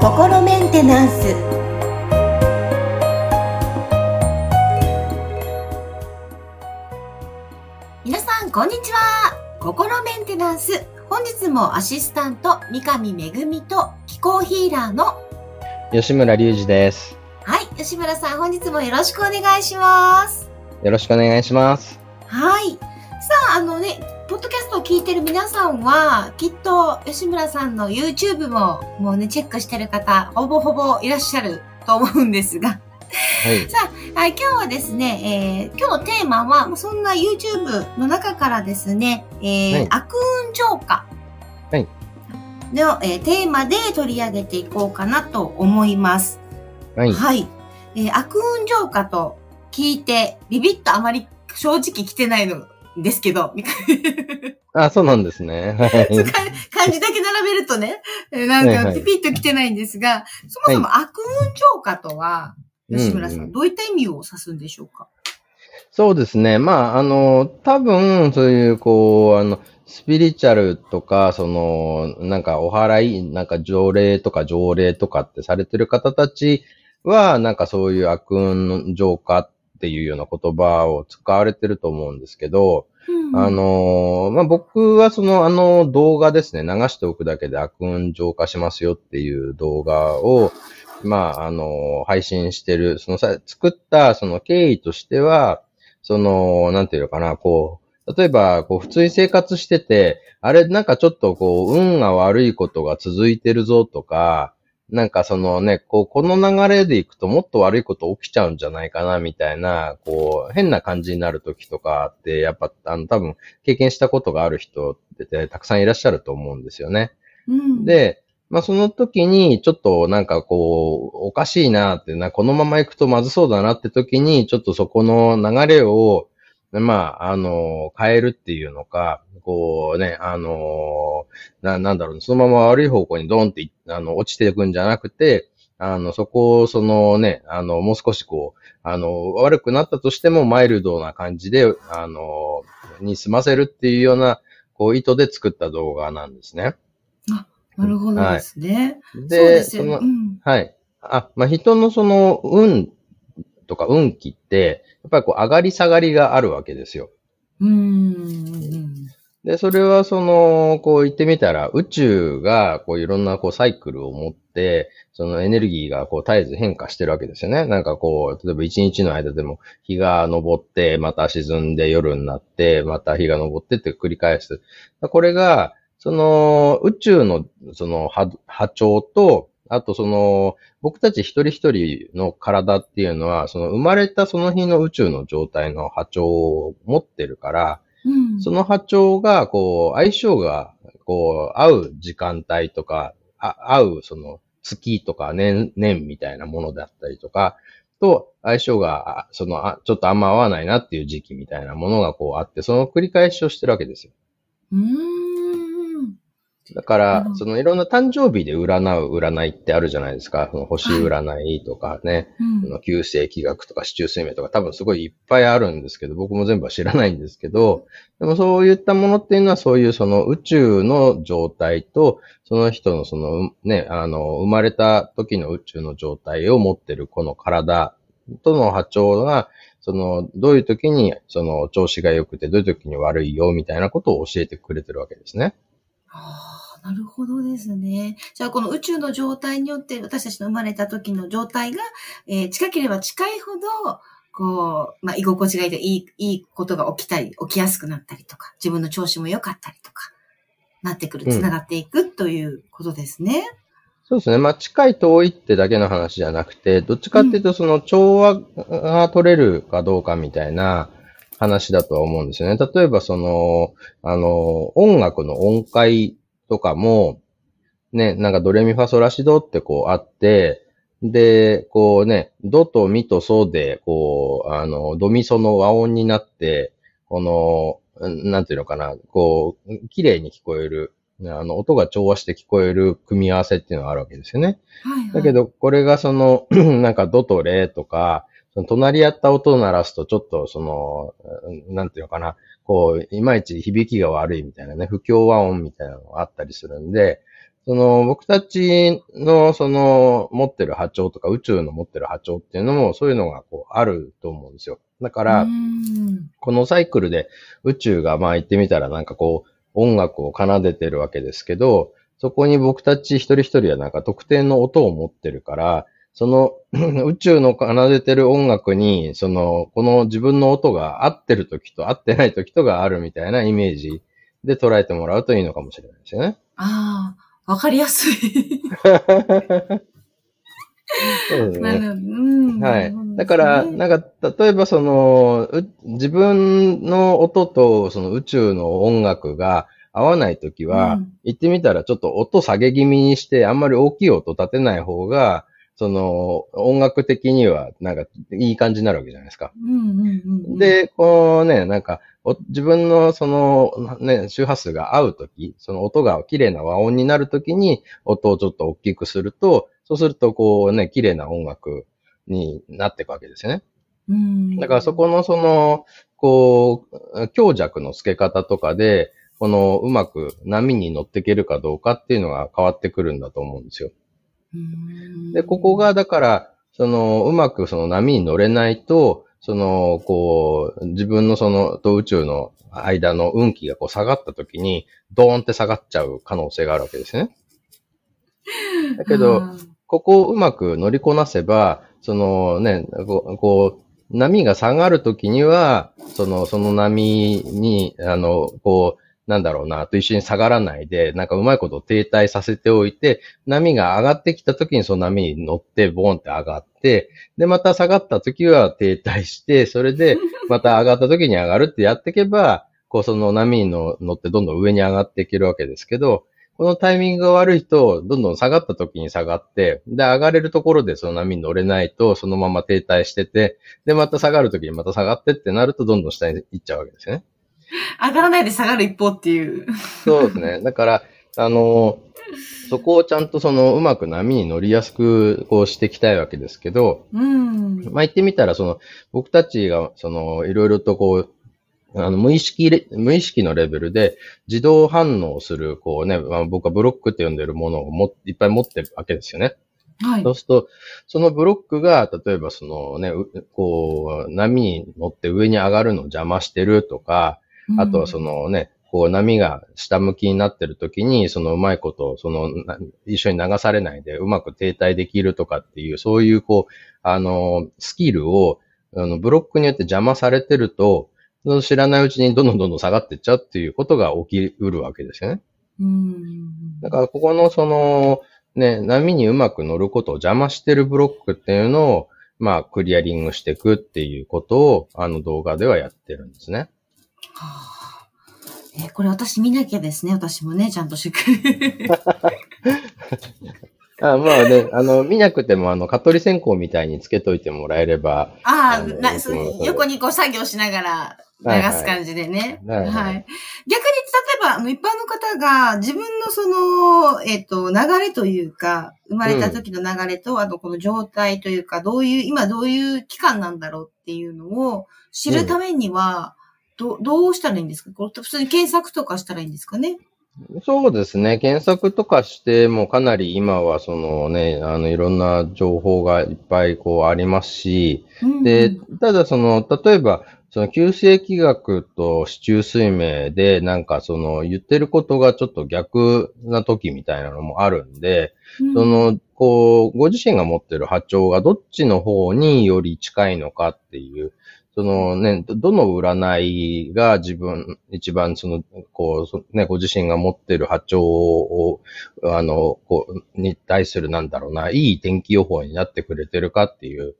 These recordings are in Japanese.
心メンテナンス。皆さんこんにちは。心メンテナンス。本日もアシスタント三上恵と気候ヒーラーの吉村隆二です。はい吉村さん本日もよろしくお願いします。よろしくお願いします。はい。さああのねポッドキャストを聞いてる皆さんは、きっと吉村さんの YouTube ももうね、チェックしてる方、ほぼほぼいらっしゃると思うんですが、はい。さあ、はい、今日はですね、えー今日のテーマは、もうそんな YouTube の中からですね、えーはい悪運浄化はいの、えーテーマで取り上げていこうかなと思います。はい。はい。えー悪運浄化と聞いて、ビビッとあまり正直来てないのですけど、みたいあ、そうなんですね。は。ない漢字だけ並べるとね、えーなんかはいはいピピッと来てないんですが、そもそも悪運浄化とは、吉村さん、うんうんどういった意味を指すんでしょうか？そうですね。まあ、あの、多分、そういう、こう、あの、スピリチュアルとか、その、なんかお祓い、なんか条例とか条例とかってされてる方たちは、なんかそういう悪運の浄化っていうような言葉を使われてると思うんですけど、あ、のーまあ、僕はその、あの動画ですね、流しておくだけで悪運浄化しますよっていう動画を、まあ、あのー配信してる、そのさ、作ったその経緯としては、その、なんていうのかな、こう、例えば、こう、普通に生活してて、あれ、なんかちょっとこう、運が悪いことが続いてるぞとか、なんかそのね、こう、この流れでいくともっと悪いこと起きちゃうんじゃないかな、みたいな、こう、変な感じになる時とかって、やっぱ、あの、多分、経験したことがある人ってたくさんいらっしゃると思うんですよね。うん、で、まあその時に、ちょっとなんかこう、おかしいなってな、このまま行くとまずそうだなって時に、ちょっとそこの流れを、まあ、あの、変えるっていうのか、こうね、あの、な、なんだろう、そのまま悪い方向にドンってい、あの、落ちていくんじゃなくて、あの、そこを、そのね、あの、もう少しこう、あの、悪くなったとしても、マイルドな感じで、あの、に済ませるっていうような、こう、意図で作った動画なんですね。なるほどですね。そうで、ですよね。そのう、んはい。あ、まあ、人のその、運とか運気って、やっぱりこう、上がり下がりがあるわけですよ。うーん。で、それはその、こう言ってみたら、宇宙が、こういろんなこうサイクルを持って、そのエネルギーがこう絶えず変化してるわけですよね。なんかこう、例えば一日の間でも日が昇って、また沈んで夜になって、また日が昇ってって繰り返す。これが、その宇宙のその波波長と、あとその、僕たち一人一人の体っていうのは、その生まれたその日の宇宙の状態の波長を持ってるから、うん。その波長が、こう、相性が、こう、合う時間帯とか、あ合う、その、月とか年、年みたいなものだったりとか、と、相性が、あその、あちょっとあんま合わないなっていう時期みたいなものがこうあって、その繰り返しをしてるわけですよ。うーん。だからう、んそのいろんな誕生日で占う占いってあるじゃないですか。その星占いとかね、うんその旧世紀学とか四柱推命とか多分すごいいっぱいあるんですけど、僕も全部は知らないんですけど、でもそういったものっていうのはそういうその宇宙の状態と、その人のそのうね、あの、生まれた時の宇宙の状態を持ってるこの体との波長が、その、どういう時にその調子が良くて、どういう時に悪いよみたいなことを教えてくれてるわけですね。ああ、なるほどですね。じゃあ、この宇宙の状態によって、私たちの生まれた時の状態が、えー近ければ近いほど、こう、まあ、居心地がいいといい、いいことが起きたり、起きやすくなったりとか、自分の調子も良かったりとか、なってくる、うんつながっていくということですね。そうですね。まあ、近い遠いってだけの話じゃなくて、どっちかっていうと、その調和が取れるかどうかみたいな話だとは思うんですよね。例えば、その、あの、音楽の音階とかも、ね、なんかドレミファソラシドってこうあって、で、こうね、ドとミとソで、こう、あの、ドミソの和音になって、この、うんなんていうのかな、こう、綺麗に聞こえる、あの、音が調和して聞こえる組み合わせっていうのがあるわけですよね。はい、はい。だけ、ど、これがその、なんかドとレとか、その隣り合った音を鳴らすと、ちょっとその、なんていうのかな、こう、いまいち響きが悪いみたいなね、不協和音みたいなのがあったりするんで、その、僕たちの、その、持ってる波長とか、宇宙の持ってる波長っていうのも、そういうのが、こう、あると思うんですよ。だから、このサイクルで、宇宙が、まあ言ってみたら、なんかこう、音楽を奏でてるわけですけど、そこに僕たち一人一人はなんか特定の音を持ってるから、その 宇宙の奏でてる音楽に、その、この自分の音が合ってる時と合ってない時とがあるみたいなイメージで捉えてもらうといいのかもしれないですよね。ああ、わかりやすい。そうですね。はい。だから、なんか、例えばその、自分の音とその宇宙の音楽が合わないときは、うん、言ってみたらちょっと音下げ気味にして、あんまり大きい音立てない方が、その、音楽的には、なんか、いい感じになるわけじゃないですか。で、こうね、なんか、自分のその、ね、周波数が合うとき、その音が綺麗な和音になるときに、音をちょっと大きくすると、そうすると、こうね、綺麗な音楽になっていくわけですよね。うん。だからそこのその、こう、強弱の付け方とかで、このうまく波に乗っていけるかどうかっていうのが変わってくるんだと思うんですよ。で、ここがだから、その、うまくその波に乗れないと、その、こう、自分のその、と宇宙の間の運気がこう下がった時に、ドーンって下がっちゃう可能性があるわけですね。だけど、ここをうまく乗りこなせば、そのね、こう、波が下がるときには、その、その波に、あの、こう、なんだろうな、と一緒に下がらないで、なんかうまいこと停滞させておいて、波が上がってきた時にその波に乗ってボーンって上がって、で、また下がった時は停滞して、それで、また上がった時に上がるってやっていけば、こうその波に乗ってどんどん上に上がっていけるわけですけど、このタイミングが悪いと、どんどん下がった時に下がって、で、上がれるところでその波に乗れないと、そのまま停滞してて、で、また下がる時にまた下がってってなると、どんどん下に行っちゃうわけですよね。上がらないで下がる一方っていう。そうですね。だから、あの、そこをちゃんとそのうまく波に乗りやすくこうしていきたいわけですけど、うん。まあ言ってみたら、その僕たちがそのいろいろとこう、あの無意識、無意識のレベルで自動反応する、こうね、まあ、僕はブロックって呼んでるものをもいっぱい持ってるわけですよね。はい。そうすると、そのブロックが、例えばそのね、こう、波に乗って上に上がるのを邪魔してるとか、あとはそのね、こう波が下向きになってる時に、そのうまいこと、その一緒に流されないでうまく停滞できるとかっていう、そういうこう、あの、スキルを、あの、ブロックによって邪魔されてると、知らないうちにどんどんどんどん下がっていっちゃうっていうことが起きうるわけですよね。うん。だからここのその、ね、波にうまく乗ることを邪魔してるブロックっていうのを、まあ、クリアリングしていくっていうことを、あの動画ではやってるんですね。はあ、えー、これ私見なきゃですね。私もね、ちゃんと祝。あまあね、あの、見なくても、あの、蚊取り線香みたいにつけといてもらえれば。ああ、な横にこう作業しながら流す感じでね。はい、はいはい、逆に、例えば、あの、一般の方が自分のその、えっ、ー、と、流れというか、生まれた時の流れと、うん、あとこの状態というか、どういう、今どういう期間なんだろうっていうのを知るためには、ど、どうしたらいいんですか？これ普通に検索とかしたらいいんですかね？そうですね。検索とかしてもかなり今はそのね、あのいろんな情報がいっぱいこうありますし、うん、で、ただその、例えば、その旧世紀学と市中水明でなんかその言ってることがちょっと逆な時みたいなのもあるんで、うん、その、こう、ご自身が持ってる波長がどっちの方により近いのかっていう、そのね、どの占いが自分、一番その、こう、ね、ご自身が持ってる波長を、あの、こう、に対するなんだろうな、いい天気予報になってくれてるかっていう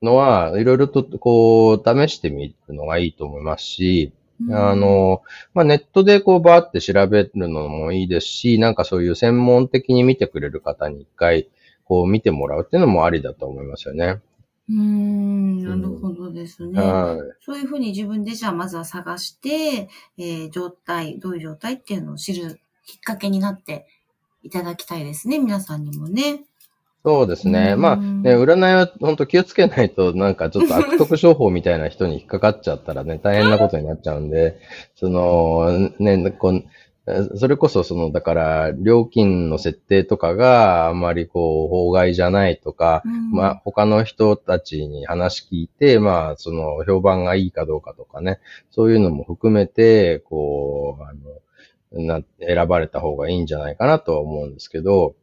のは、いろいろとこう、試してみるのがいいと思いますし、あの、まあ、ネットでこうバーって調べるのもいいですし、なんかそういう専門的に見てくれる方に一回こう見てもらうっていうのもありだと思いますよね。うん、なるほどですね。はい、そういうふうに自分でじゃあまずは探して、えー、状態、どういう状態っていうのを知るきっかけになっていただきたいですね。皆さんにもね。そうですね。まあ、ね、占いは本当気をつけないと、なんかちょっと悪 徳商法みたいな人に引っかかっちゃったらね、大変なことになっちゃうんで、その、ね、こう、それこそ、その、だから、料金の設定とかがあんまりこう、法外じゃないとか、うん、まあ、他の人たちに話聞いて、まあ、その、評判がいいかどうかとかね、そういうのも含めて、こう、あの、な、選ばれた方がいいんじゃないかなとは思うんですけど、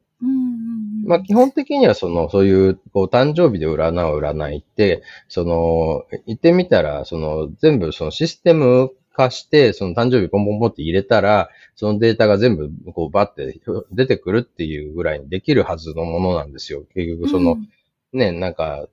まあ基本的にはその、そういう、こう、誕生日で占う占いって、その、言ってみたら、その、全部そのシステム化して、その誕生日ポンポンポンって入れたら、そのデータが全部、こう、バッて出てくるっていうぐらいにできるはずのものなんですよ。結局、その、うん、ね、なんか、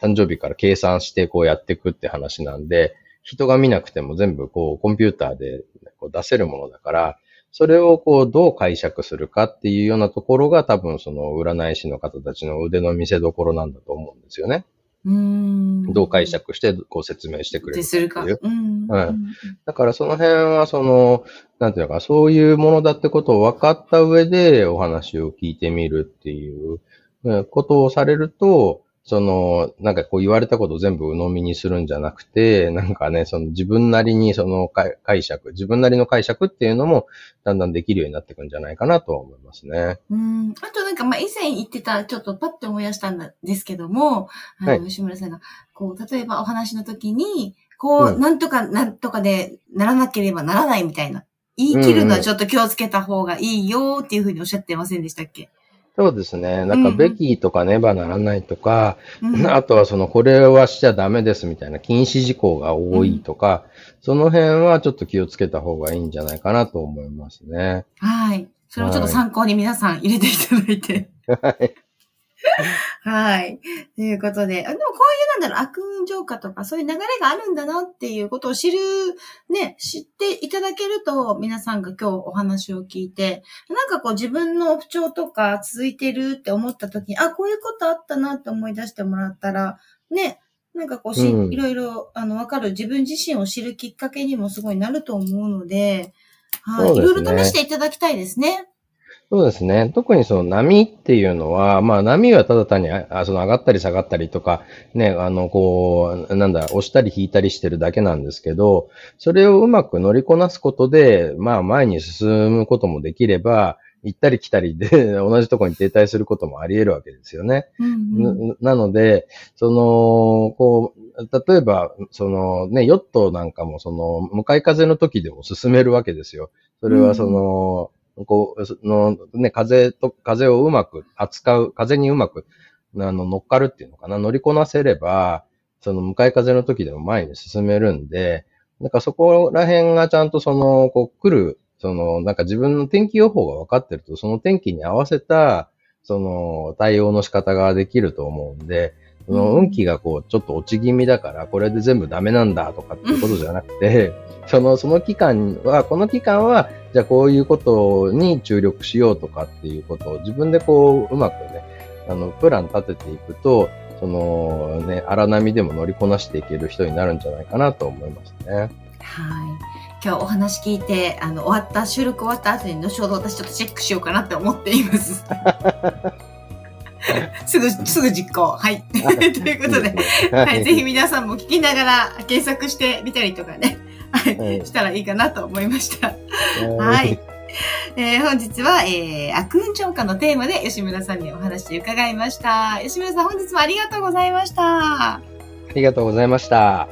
誕生日から計算してこうやっていくって話なんで、人が見なくても全部こう、コンピューターでこう出せるものだから、それをこう、どう解釈するかっていうようなところが多分その占い師の方たちの腕の見せ所なんだと思うんですよね。うんどう解釈してこう説明してくれるするか。うん。はい。だからその辺はその、なんていうのか、そういうものだってことを分かった上でお話を聞いてみるっていうことをされると、その、なんかこう言われたことを全部鵜呑みにするんじゃなくて、なんかね、その自分なりにその解釈、自分なりの解釈っていうのもだんだんできるようになっていくんじゃないかなとは思いますね。うん。あとなんか、まあ以前言ってた、ちょっとパッと思い出したんですけども、あの、はい、吉村さんが、こう、例えばお話の時に、こう、うん、なんとか、なんとかでならなければならないみたいな。言い切るのはちょっと気をつけた方がいいよっていうふうにおっしゃってませんでしたっけ？そうですね。なんか、べきとかねばならないとか、うん、あとはその、これはしちゃダメですみたいな禁止事項が多いとか、うん、その辺はちょっと気をつけた方がいいんじゃないかなと思いますね。はい。それをちょっと参考に皆さん入れていただいて。はい。はい。ということで、でもこういうなんだろう、悪運浄化とかそういう流れがあるんだなっていうことを知る、ね、知っていただけると、皆さんが今日お話を聞いて、なんかこう自分の不調とか続いてるって思った時に、あ、こういうことあったなって思い出してもらったら、ね、なんかこうし、うん、いろいろ、あの、わかる自分自身を知るきっかけにもすごいなると思うので、はい、ね、いろいろ試していただきたいですね。そうですね。特にその波っていうのは、まあ波はただ単にあその上がったり下がったりとか、ね、あの、こう、なんだ、押したり引いたりしてるだけなんですけど、それをうまく乗りこなすことで、まあ前に進むこともできれば、行ったり来たりで 同じところに停滞することもあり得るわけですよね。うんうん、なので、その、こう、例えば、そのね、ヨットなんかもその、向かい風の時でも進めるわけですよ。それはその、こう、の、ね、風と、風をうまく扱う、風にうまく、あの、乗っかるっていうのかな、乗りこなせれば、その向かい風の時でも前に進めるんで、なんかそこら辺がちゃんとその、こう来る、その、なんか自分の天気予報が分かってると、その天気に合わせた、その、対応の仕方ができると思うんで、その運気がこう、ちょっと落ち気味だから、これで全部ダメなんだとかっていうことじゃなくて、その、その期間は、この期間は、じゃあこういうことに注力しようとかっていうことを自分でこう、うまくね、あの、プラン立てていくと、そのね、荒波でも乗りこなしていける人になるんじゃないかなと思いますね。はい。今日お話聞いて、あの、終わった、収録終わった後に後ほど私ちょっとチェックしようかなって思っています。すぐ、すぐ実行。はい。ということで、はい、ぜひ皆さんも聞きながら検索してみたりとかね、はい、したらいいかなと思いました。はい。えー、本日は、えー、悪運超過のテーマで吉村さんにお話伺いました。吉村さん、本日もありがとうございました。ありがとうございました。